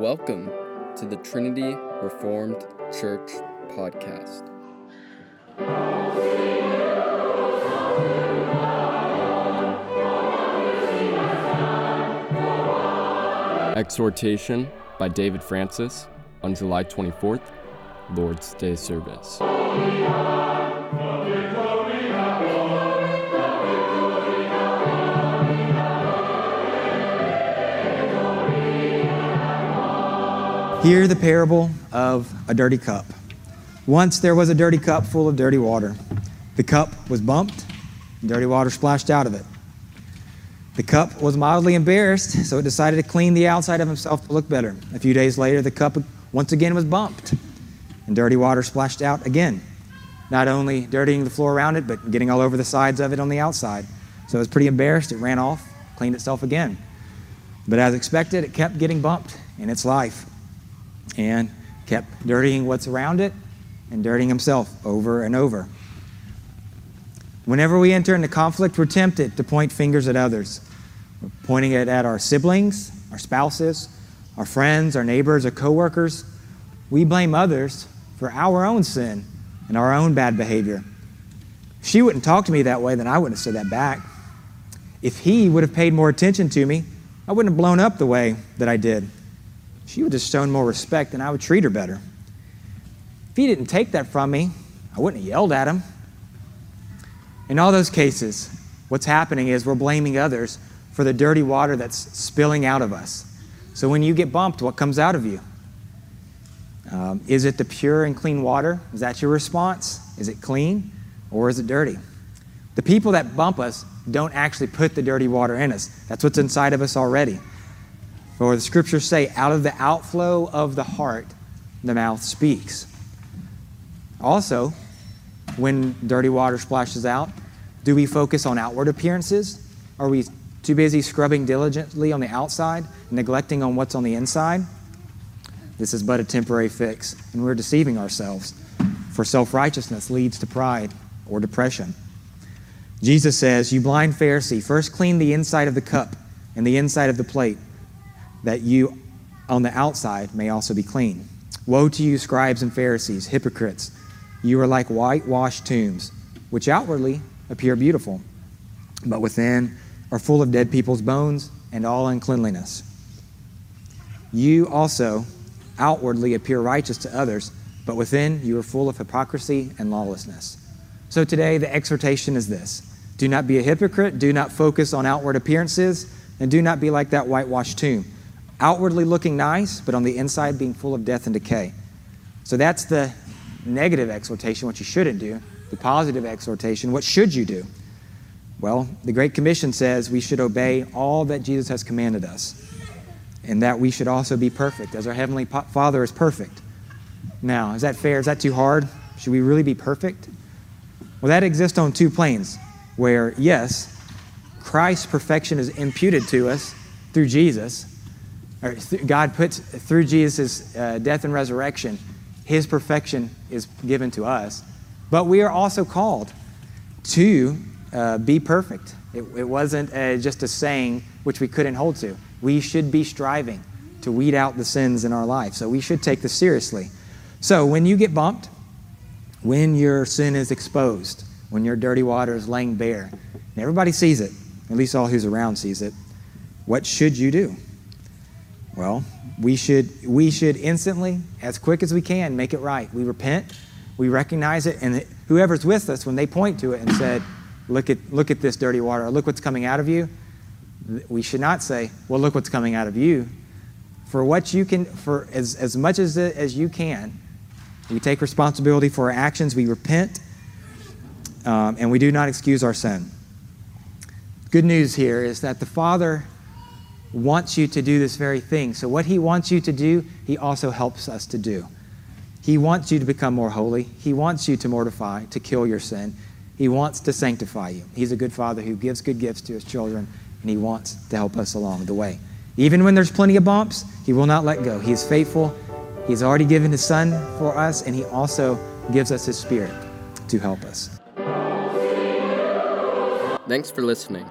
Welcome to the Trinity Reformed Church podcast. Exhortation by David Francis on July 24th, Lord's Day service. Hear the parable of a dirty cup. Once there was a dirty cup full of dirty water. The cup was bumped, and dirty water splashed out of it. The cup was mildly embarrassed, so it decided to clean the outside of himself to look better. A few days later, the cup once again was bumped, and dirty water splashed out again. Not only dirtying the floor around it, but getting all over the sides of it on the outside. So it was pretty embarrassed. It ran off, cleaned itself again. But as expected, it kept getting bumped in its life and kept dirtying what's around it and dirtying himself over and over. Whenever we enter into conflict, we're tempted to point fingers at others. We're pointing it at our siblings, our spouses, our friends, our neighbors, our coworkers. We blame others for our own sin and our own bad behavior. If she wouldn't talk to me that way, then I wouldn't have said that back. If he would have paid more attention to me, I wouldn't have blown up the way that I did she would have shown more respect and I would treat her better. If he didn't take that from me, I wouldn't have yelled at him. In all those cases, what's happening is we're blaming others for the dirty water that's spilling out of us. So when you get bumped, what comes out of you? Um, is it the pure and clean water? Is that your response? Is it clean or is it dirty? The people that bump us don't actually put the dirty water in us. That's what's inside of us already. For the scriptures say, out of the outflow of the heart, the mouth speaks. Also, when dirty water splashes out, do we focus on outward appearances? Are we too busy scrubbing diligently on the outside, neglecting on what's on the inside? This is but a temporary fix, and we're deceiving ourselves. For self righteousness leads to pride or depression. Jesus says, You blind Pharisee, first clean the inside of the cup and the inside of the plate that you on the outside may also be clean. Woe to you, scribes and Pharisees, hypocrites! You are like whitewashed tombs, which outwardly appear beautiful, but within are full of dead people's bones and all uncleanliness. You also outwardly appear righteous to others, but within you are full of hypocrisy and lawlessness. So today, the exhortation is this Do not be a hypocrite, do not focus on outward appearances, and do not be like that whitewashed tomb outwardly looking nice, but on the inside being full of death and decay. So that's the negative exhortation, what you shouldn't do. The positive exhortation, what should you do? Well, the Great Commission says we should obey all that Jesus has commanded us, and that we should also be perfect, as our Heavenly Father is perfect. Now, is that fair? Is that too hard? Should we really be perfect? Well, that exists on two planes, where, yes, Christ's perfection is imputed to us through Jesus, God puts through Jesus' uh, death and resurrection, his perfection is given to us. But we are also called to uh, be perfect. It, it wasn't uh, just a saying which we couldn't hold to. We should be striving to weed out the sins in our life. So we should take this seriously. So when you get bumped, when your sin is exposed, when your dirty water is laying bare, and everybody sees it, at least all who's around sees it, what should you do? Well, we should, we should instantly, as quick as we can, make it right. We repent, we recognize it, and whoever's with us, when they point to it and said, look at, look at this dirty water, look what's coming out of you, we should not say, well, look what's coming out of you. For what you can, for as, as much as, as you can, we take responsibility for our actions, we repent, um, and we do not excuse our sin. Good news here is that the Father wants you to do this very thing. So, what He wants you to do, He also helps us to do. He wants you to become more holy. He wants you to mortify, to kill your sin. He wants to sanctify you. He's a good Father who gives good gifts to His children, and He wants to help us along the way. Even when there's plenty of bumps, He will not let go. He is faithful. He's already given His Son for us, and He also gives us His Spirit to help us. Thanks for listening.